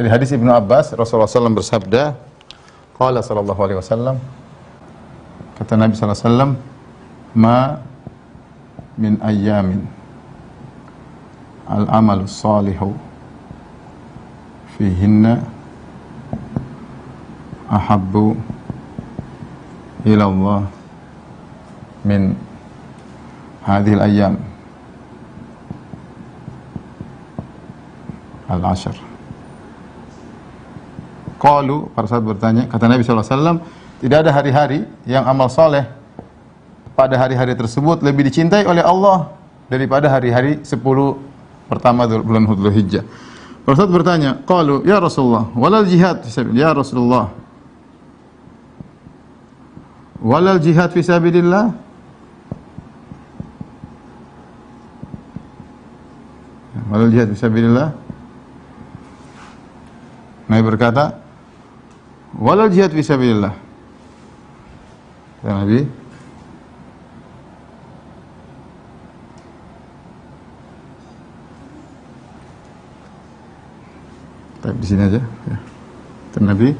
Dari hadis Ibnu Abbas, Rasulullah SAW bersabda, Qala sallallahu alaihi wasallam, kata Nabi wasallam, ma min ayyamin al-amalu salihu fihinna ahabbu ila Allah min hadhihi al-ayyam al-ashr. Qalu, para sahabat bertanya, kata Nabi SAW, tidak ada hari-hari yang amal soleh pada hari-hari tersebut lebih dicintai oleh Allah daripada hari-hari 10 pertama bulan Dhul Hijjah. Para sahabat bertanya, qalu, ya Rasulullah, walal jihad, ya Rasulullah, walal jihad sabilillah, walal jihad sabilillah, Nabi berkata, "Walau jihad fi sabilillah." Ya Nabi, Tapi di sini aja. Ya. Dan Nabi,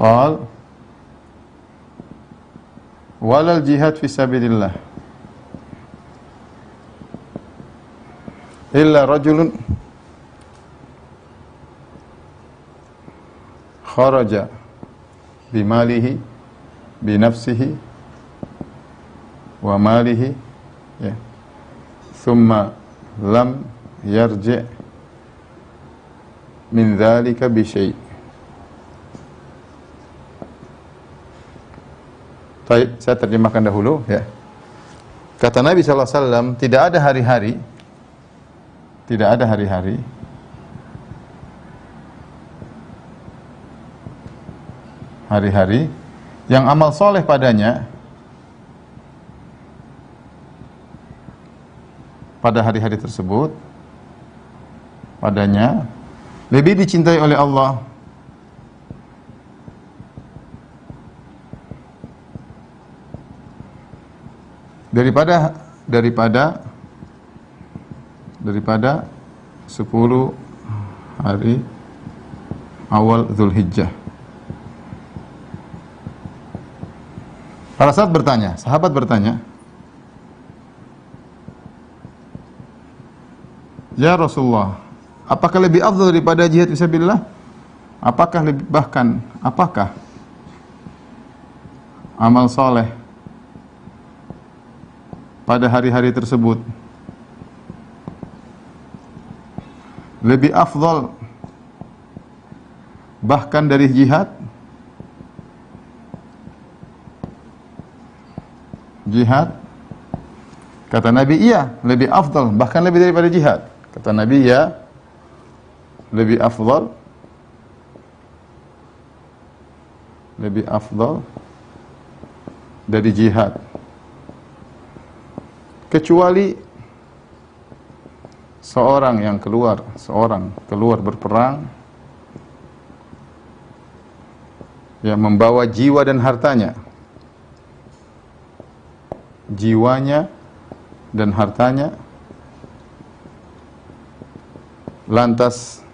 qal walal jihad fi sabilillah illa rajulun kharaja bimalihi binafsihi wa malihi ya thumma lam yarji min dhalika bi syai' Baik, saya terjemahkan dahulu ya. Kata Nabi sallallahu alaihi wasallam, tidak ada hari-hari tidak ada hari-hari hari-hari yang amal soleh padanya pada hari-hari tersebut padanya lebih dicintai oleh Allah. Daripada daripada daripada 10 hari awal Zulhijjah Para sahabat bertanya, sahabat bertanya, Ya Rasulullah, apakah lebih afdal daripada jihad fisabilillah? Apakah lebih bahkan apakah amal soleh pada hari-hari tersebut lebih afdal bahkan dari jihad? Jihad? Kata Nabi, iya, lebih afdal, bahkan lebih daripada jihad. Kata Nabi, ya, lebih afdal, lebih afdal dari jihad. Kecuali seorang yang keluar, seorang keluar berperang, yang membawa jiwa dan hartanya jiwanya dan hartanya lantas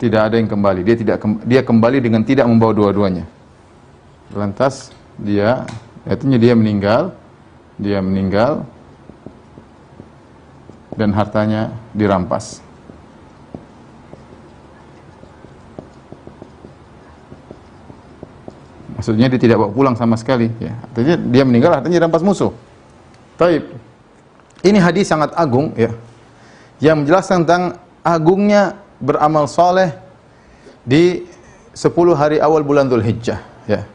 tidak ada yang kembali. Dia tidak dia kembali dengan tidak membawa dua-duanya. Lantas dia artinya dia meninggal dia meninggal dan hartanya dirampas Maksudnya dia tidak bawa pulang sama sekali. Ya. Artinya dia meninggal, artinya dirampas musuh. Taib. Ini hadis sangat agung, ya, yang menjelaskan tentang agungnya beramal soleh di 10 hari awal bulan Dhul Hijjah. Ya.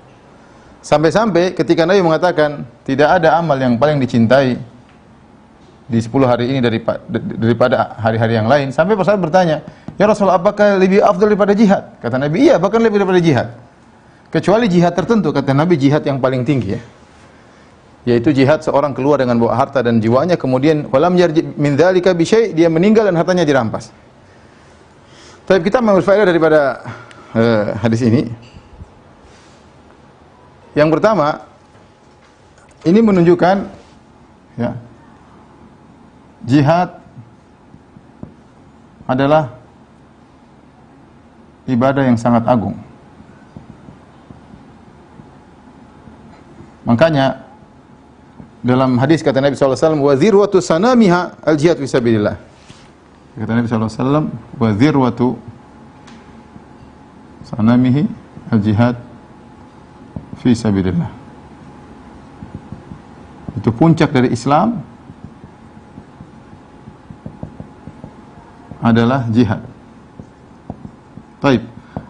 Sampai-sampai ketika Nabi mengatakan tidak ada amal yang paling dicintai di 10 hari ini daripada hari-hari yang lain. Sampai pesawat bertanya, Ya Rasulullah, apakah lebih afdal daripada jihad? Kata Nabi, iya, bahkan lebih daripada jihad. Kecuali jihad tertentu, kata Nabi jihad yang paling tinggi ya. Yaitu jihad seorang keluar dengan bawa harta dan jiwanya kemudian walam yarji min dzalika bi dia meninggal dan hartanya dirampas. Tapi kita mengambil faedah daripada uh, hadis ini. Yang pertama, ini menunjukkan ya, jihad adalah ibadah yang sangat agung. Makanya dalam hadis kata Nabi SAW, wa zirwatu sanamiha al jihad fi sabilillah. Kata Nabi SAW, wa zirwatu sanamihi al jihad fi sabilillah. Itu puncak dari Islam adalah jihad. Taib.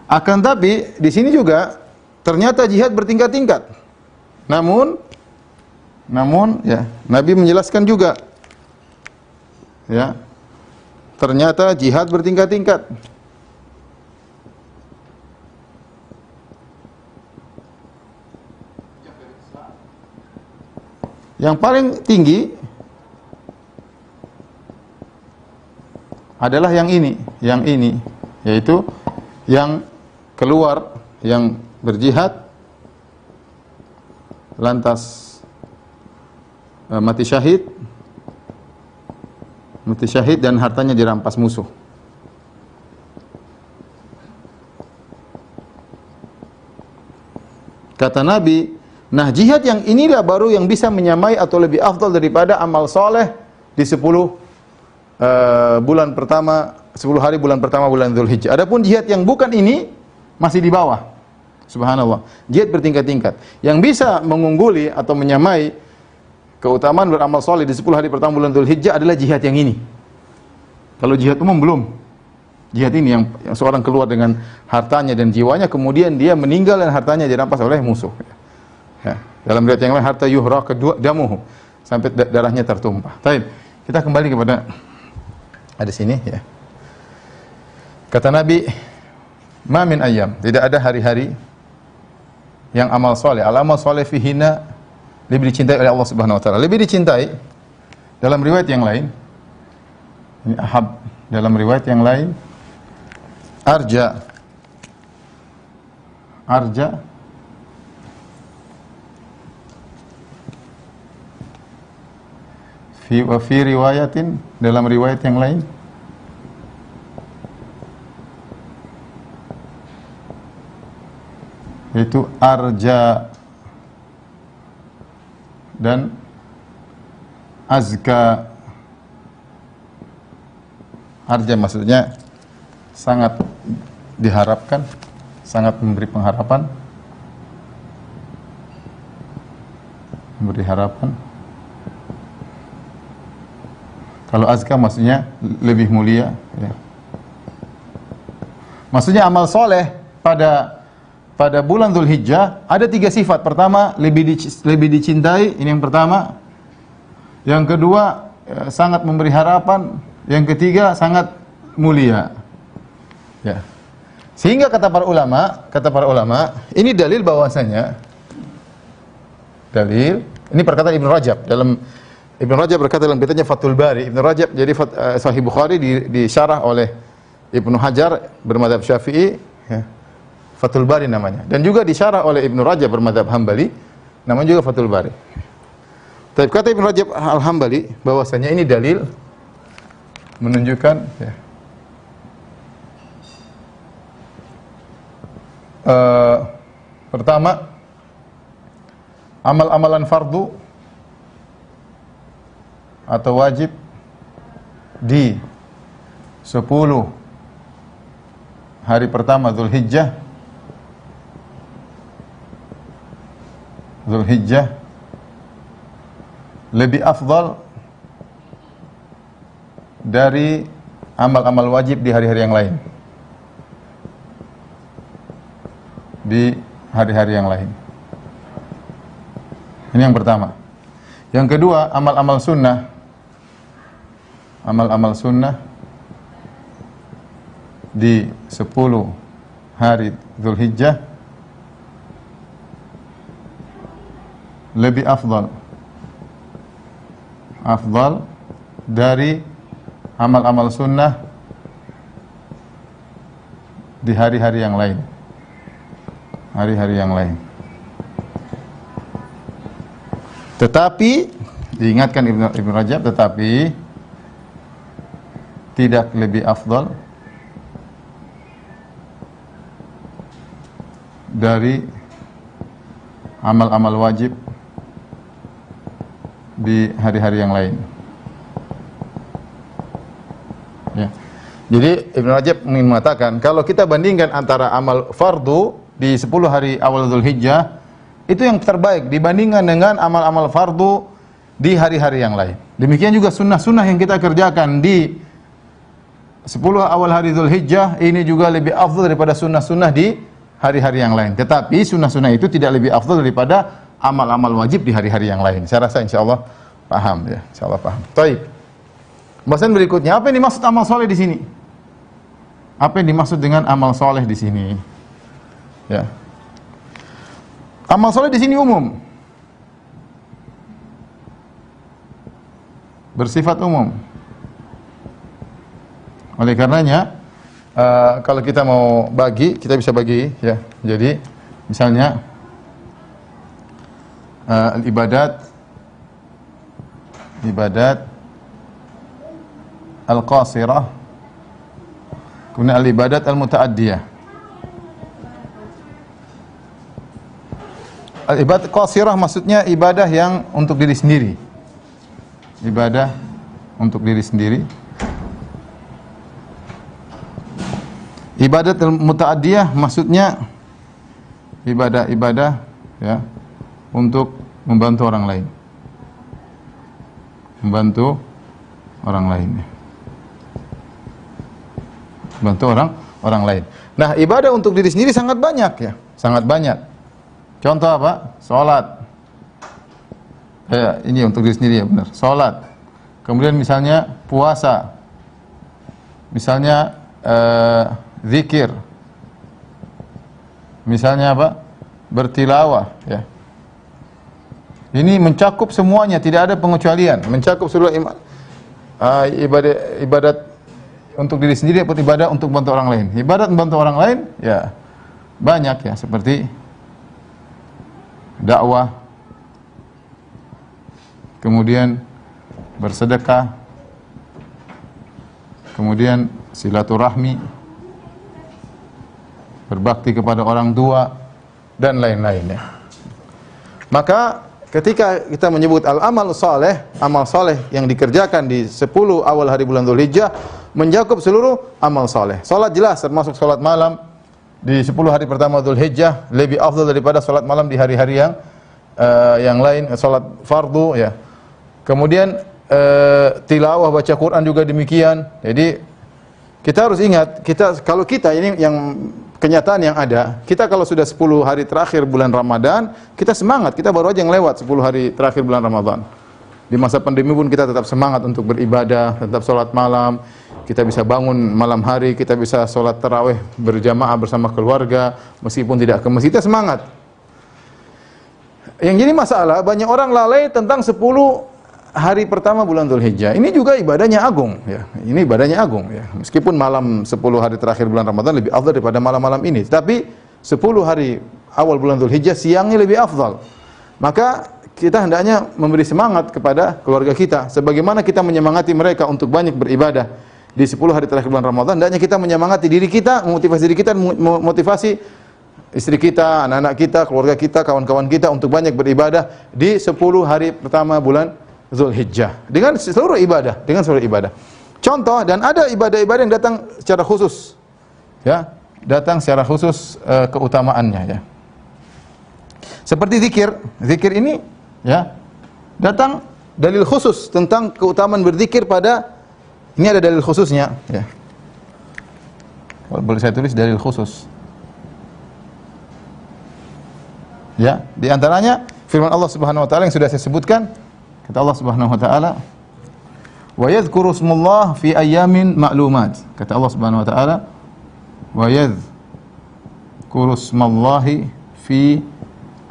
Akan tapi di sini juga ternyata jihad bertingkat-tingkat. Namun namun ya Nabi menjelaskan juga ya ternyata jihad bertingkat-tingkat. Yang paling tinggi adalah yang ini, yang ini, yaitu yang keluar, yang berjihad, lantas uh, mati syahid, mati syahid dan hartanya dirampas musuh. Kata Nabi, nah jihad yang inilah baru yang bisa menyamai atau lebih afdal daripada amal soleh di sepuluh uh, bulan pertama, 10 hari bulan pertama bulan Dzulhijjah. Adapun jihad yang bukan ini masih di bawah. Subhanallah. Jihad bertingkat-tingkat. Yang bisa mengungguli atau menyamai keutamaan beramal soleh di 10 hari pertama bulan Dzulhijjah adalah jihad yang ini. Kalau jihad umum belum. Jihad ini yang, yang seorang keluar dengan hartanya dan jiwanya kemudian dia meninggal dan hartanya dirampas oleh musuh. Ya. Dalam riwayat yang lain harta yuhra kedua damuhu sampai darahnya tertumpah. Baik. Kita kembali kepada ada sini ya. Kata Nabi, "Ma min ayam, tidak ada hari-hari yang amal soleh. Al amal soleh fihina lebih dicintai oleh Allah Subhanahu wa taala. Lebih dicintai dalam riwayat yang lain. Ini ahab dalam riwayat yang lain arja arja fi wa fi riwayatin dalam riwayat yang lain yaitu arja dan azka arja maksudnya sangat diharapkan sangat memberi pengharapan memberi harapan Kalau azka maksudnya lebih mulia. Ya. Maksudnya amal soleh pada pada bulan Dhul Hijjah ada tiga sifat. Pertama lebih di, lebih dicintai. Ini yang pertama. Yang kedua ya, sangat memberi harapan. Yang ketiga sangat mulia. Ya. Sehingga kata para ulama, kata para ulama, ini dalil bahwasanya dalil ini perkataan Ibnu Rajab dalam Ibn Rajab berkata dalam kitabnya Fathul Bari. Ibn Rajab jadi uh, Sahih Bukhari di, disyarah oleh Ibnu Hajar bermadhab Syafi'i, ya. Fathul Bari namanya. Dan juga disyarah oleh Ibnu Rajab bermadhab Hambali, namanya juga Fathul Bari. Tapi kata Ibn Rajab Al-Hambali bahwasanya ini dalil menunjukkan ya, uh, pertama amal-amalan fardu atau wajib di 10 hari pertama Zulhijjah Zulhijjah lebih afdal dari amal-amal wajib di hari-hari yang lain. Di hari-hari yang lain. Ini yang pertama. Yang kedua, amal-amal sunnah amal-amal sunnah di 10 hari Zulhijjah lebih afdal. Afdal dari amal-amal sunnah di hari-hari yang lain. Hari-hari yang lain. Tetapi diingatkan Ibn, Ibn Rajab tetapi tidak lebih afdal dari amal-amal wajib di hari-hari yang lain. Ya. Jadi Ibnu Rajab ingin mengatakan kalau kita bandingkan antara amal fardu di 10 hari awal Zulhijjah itu yang terbaik dibandingkan dengan amal-amal fardu di hari-hari yang lain. Demikian juga sunnah-sunnah yang kita kerjakan di 10 awal hari Zulhijjah ini juga lebih afdal daripada sunnah-sunnah di hari-hari yang lain. Tetapi sunnah-sunnah itu tidak lebih afdal daripada amal-amal wajib di hari-hari yang lain. Saya rasa insya Allah paham ya, insya Allah paham. Taib. Bahasan berikutnya, apa yang dimaksud amal soleh di sini? Apa yang dimaksud dengan amal soleh di sini? Ya. Amal soleh di sini umum. Bersifat umum. Oleh karenanya, uh, kalau kita mau bagi, kita bisa bagi ya. Jadi, misalnya uh, ibadat ibadat al-qasirah kemudian al-ibadat al-mutaaddiyah. Al-ibadat qasirah maksudnya ibadah yang untuk diri sendiri. Ibadah untuk diri sendiri. Ibadat mutaaddiyah maksudnya ibadah-ibadah ya untuk membantu orang lain. Membantu orang lain. Membantu orang orang lain. Nah, ibadah untuk diri sendiri sangat banyak ya, sangat banyak. Contoh apa? Salat. Ya, ini untuk diri sendiri ya benar. Salat. Kemudian misalnya puasa. Misalnya eh, zikir. Misalnya apa? Bertilawah, ya. Ini mencakup semuanya, tidak ada pengecualian. Mencakup seluruh uh, ibadat ibadat untuk diri sendiri atau ibadah untuk membantu orang lain. Ibadat membantu orang lain, ya banyak ya seperti dakwah, kemudian bersedekah, kemudian silaturahmi, berbakti kepada orang tua dan lain-lainnya. Maka ketika kita menyebut al-amal saleh, amal saleh yang dikerjakan di 10 awal hari bulan Dzulhijjah mencakup seluruh amal saleh. Salat jelas termasuk salat malam di 10 hari pertama Dzulhijjah lebih afdal daripada salat malam di hari-hari yang uh, yang lain, salat fardu ya. Kemudian uh, tilawah baca Quran juga demikian. Jadi kita harus ingat, kita kalau kita ini yang kenyataan yang ada, kita kalau sudah 10 hari terakhir bulan Ramadan, kita semangat, kita baru aja yang lewat 10 hari terakhir bulan Ramadan. Di masa pandemi pun kita tetap semangat untuk beribadah, tetap sholat malam, kita bisa bangun malam hari, kita bisa sholat taraweh berjamaah bersama keluarga, meskipun tidak ke masjid, kita semangat. Yang jadi masalah, banyak orang lalai tentang 10 hari pertama bulan Dhul Hijjah. Ini juga ibadahnya agung ya. Ini ibadahnya agung ya. Meskipun malam 10 hari terakhir bulan Ramadan lebih afdal daripada malam-malam ini, tapi 10 hari awal bulan Dhul Hijjah siangnya lebih afdal. Maka kita hendaknya memberi semangat kepada keluarga kita sebagaimana kita menyemangati mereka untuk banyak beribadah di 10 hari terakhir bulan Ramadan hendaknya kita menyemangati diri kita memotivasi diri kita memotivasi istri kita, anak-anak kita, keluarga kita, kawan-kawan kita untuk banyak beribadah di 10 hari pertama bulan Zulhijjah dengan seluruh ibadah, dengan seluruh ibadah. Contoh dan ada ibadah-ibadah yang datang secara khusus. Ya, datang secara khusus uh, keutamaannya ya. Seperti zikir. Zikir ini ya datang dalil khusus tentang keutamaan berzikir pada ini ada dalil khususnya ya. Boleh saya tulis dalil khusus. Ya, di antaranya firman Allah Subhanahu wa taala yang sudah saya sebutkan Kata Allah Subhanahu wa taala, "Wa yadhkuru ismullah fi ayyamin ma'lumat." Kata Allah Subhanahu wa taala, "Wa yadhkuru ismallahi fi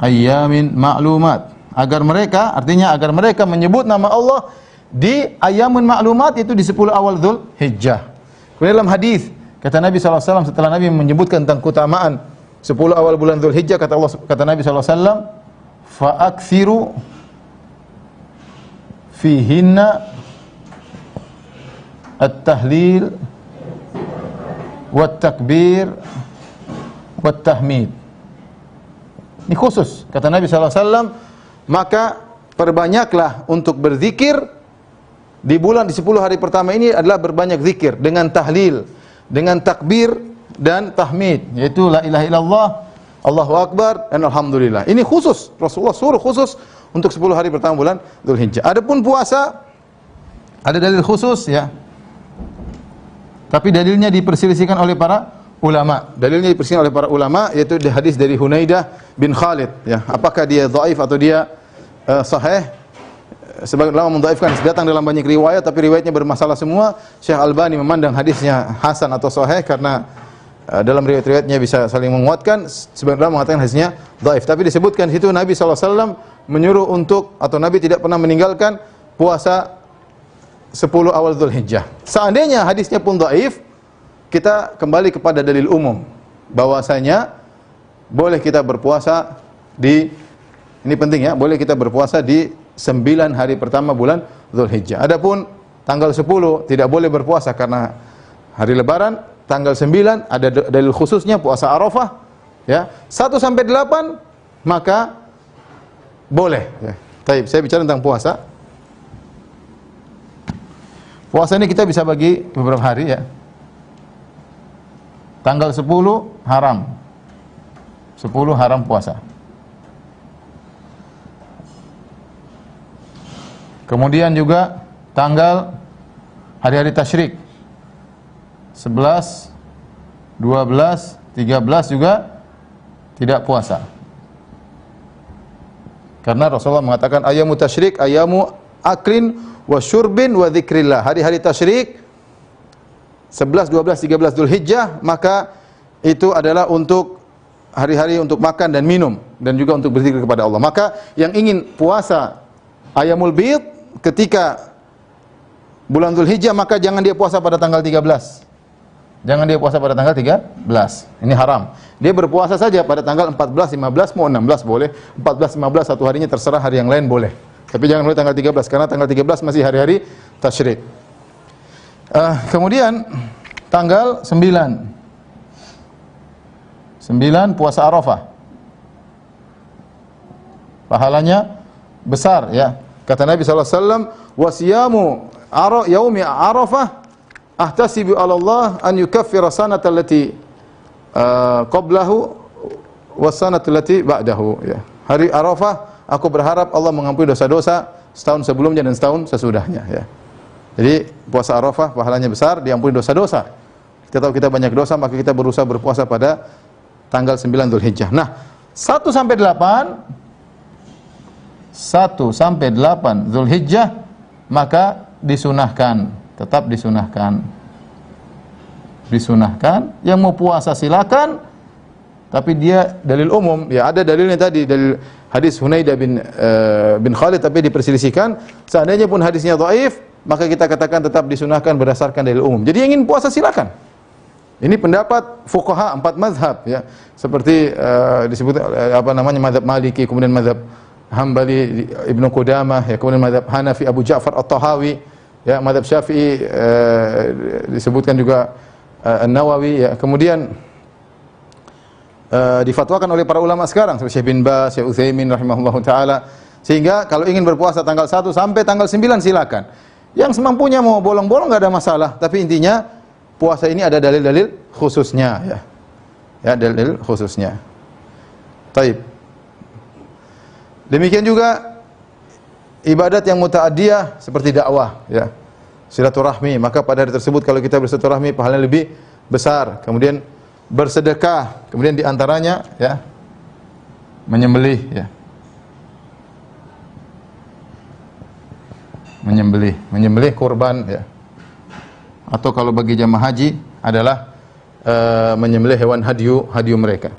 ayyamin ma'lumat." Agar mereka, artinya agar mereka menyebut nama Allah di ayamun ma'lumat itu di 10 awal Dzul Hijjah. Kemudian dalam hadis kata Nabi SAW setelah Nabi menyebutkan tentang keutamaan 10 awal bulan Dzul Hijjah kata Allah kata Nabi SAW fa akthiru fihinna at-tahlil wat-takbir wat-tahmid Ini khusus. Kata Nabi SAW, maka perbanyaklah untuk berzikir di bulan di 10 hari pertama ini adalah berbanyak zikir dengan tahlil, dengan takbir dan tahmid, yaitu la ilaha illallah, Allahu akbar dan alhamdulillah. Ini khusus. Rasulullah suruh khusus untuk 10 hari pertama bulan Dzulhijjah. Adapun puasa ada dalil khusus ya. Tapi dalilnya diperselisihkan oleh para ulama. Dalilnya diperselisihkan oleh para ulama yaitu di hadis dari Hunaidah bin Khalid ya. Apakah dia dhaif atau dia uh, sahih? Sebagian ulama mendhaifkan datang dalam banyak riwayat tapi riwayatnya bermasalah semua. Syekh Albani memandang hadisnya hasan atau sahih karena uh, dalam riwayat-riwayatnya bisa saling menguatkan. Sebagian ulama mengatakan hadisnya dhaif. Tapi disebutkan situ Nabi SAW menyuruh untuk atau Nabi tidak pernah meninggalkan puasa 10 awal Dzulhijjah. Seandainya hadisnya pun dhaif, kita kembali kepada dalil umum bahwasanya boleh kita berpuasa di ini penting ya, boleh kita berpuasa di 9 hari pertama bulan Zulhijjah. Adapun tanggal 10 tidak boleh berpuasa karena hari lebaran, tanggal 9 ada dalil khususnya puasa Arafah ya. 1 sampai 8 maka boleh ya. Taib, saya bicara tentang puasa. Puasa ini kita bisa bagi beberapa hari ya. Tanggal 10 haram. 10 haram puasa. Kemudian juga tanggal hari-hari tasyrik. 11, 12, 13 juga tidak puasa. Karena Rasulullah mengatakan ayamu tasyrik, ayamu aklin wa syurbin wa dzikrillah. Hari-hari tasyrik 11, 12, 13 Dzulhijjah maka itu adalah untuk hari-hari untuk makan dan minum dan juga untuk berzikir kepada Allah. Maka yang ingin puasa ayamul bid ketika bulan Zulhijjah maka jangan dia puasa pada tanggal 13. Jangan dia puasa pada tanggal 13. Ini haram. Dia berpuasa saja pada tanggal 14, 15, mau 16 boleh. 14, 15 satu harinya terserah hari yang lain boleh. Tapi jangan mulai tanggal 13 karena tanggal 13 masih hari-hari tasyrik. Uh, kemudian tanggal 9. 9 puasa Arafah. Pahalanya besar ya. Kata Nabi SAW, wasiyamu ara yaumi arafah ahtasibu ala Allah an yukaffira sanata allati uh, qablahu was sanata allati ba'dahu ya. Hari Arafah aku berharap Allah mengampuni dosa-dosa setahun sebelumnya dan setahun sesudahnya ya. Jadi puasa Arafah pahalanya besar, diampuni dosa-dosa. Kita tahu kita banyak dosa, maka kita berusaha berpuasa pada tanggal 9 Dzulhijjah. Nah, 1 sampai 8 1 sampai 8 Zulhijjah maka disunahkan, tetap disunahkan. Disunahkan, yang mau puasa silakan tapi dia dalil umum, ya ada dalilnya tadi dalil hadis Hunaidah bin uh, bin Khalid tapi diperselisihkan. Seandainya pun hadisnya dhaif, maka kita katakan tetap disunahkan berdasarkan dalil umum. Jadi yang ingin puasa silakan. Ini pendapat fuqaha empat mazhab ya. Seperti uh, disebut uh, apa namanya mazhab Maliki, kemudian mazhab Hambali Ibnu Qudamah, ya kemudian madhab Hanafi Abu Ja'far At-Tahawi, ya madhab Syafi'i uh, disebutkan juga uh, An-Nawawi, ya kemudian uh, difatwakan oleh para ulama sekarang seperti Syekh bin Baz, Syekh Utsaimin rahimahullahu taala. Sehingga kalau ingin berpuasa tanggal 1 sampai tanggal 9 silakan. Yang semampunya mau bolong-bolong enggak ada masalah, tapi intinya puasa ini ada dalil-dalil khususnya ya. Ya, dalil khususnya. Taib. Demikian juga ibadat yang muta'addiyah seperti dakwah ya. Silaturahmi, maka pada hari tersebut kalau kita bersilaturahmi pahalanya lebih besar. Kemudian bersedekah, kemudian di antaranya ya menyembelih ya. Menyembelih, menyembelih kurban ya. Atau kalau bagi jamaah haji adalah uh, menyembelih hewan hadiu hadiu mereka.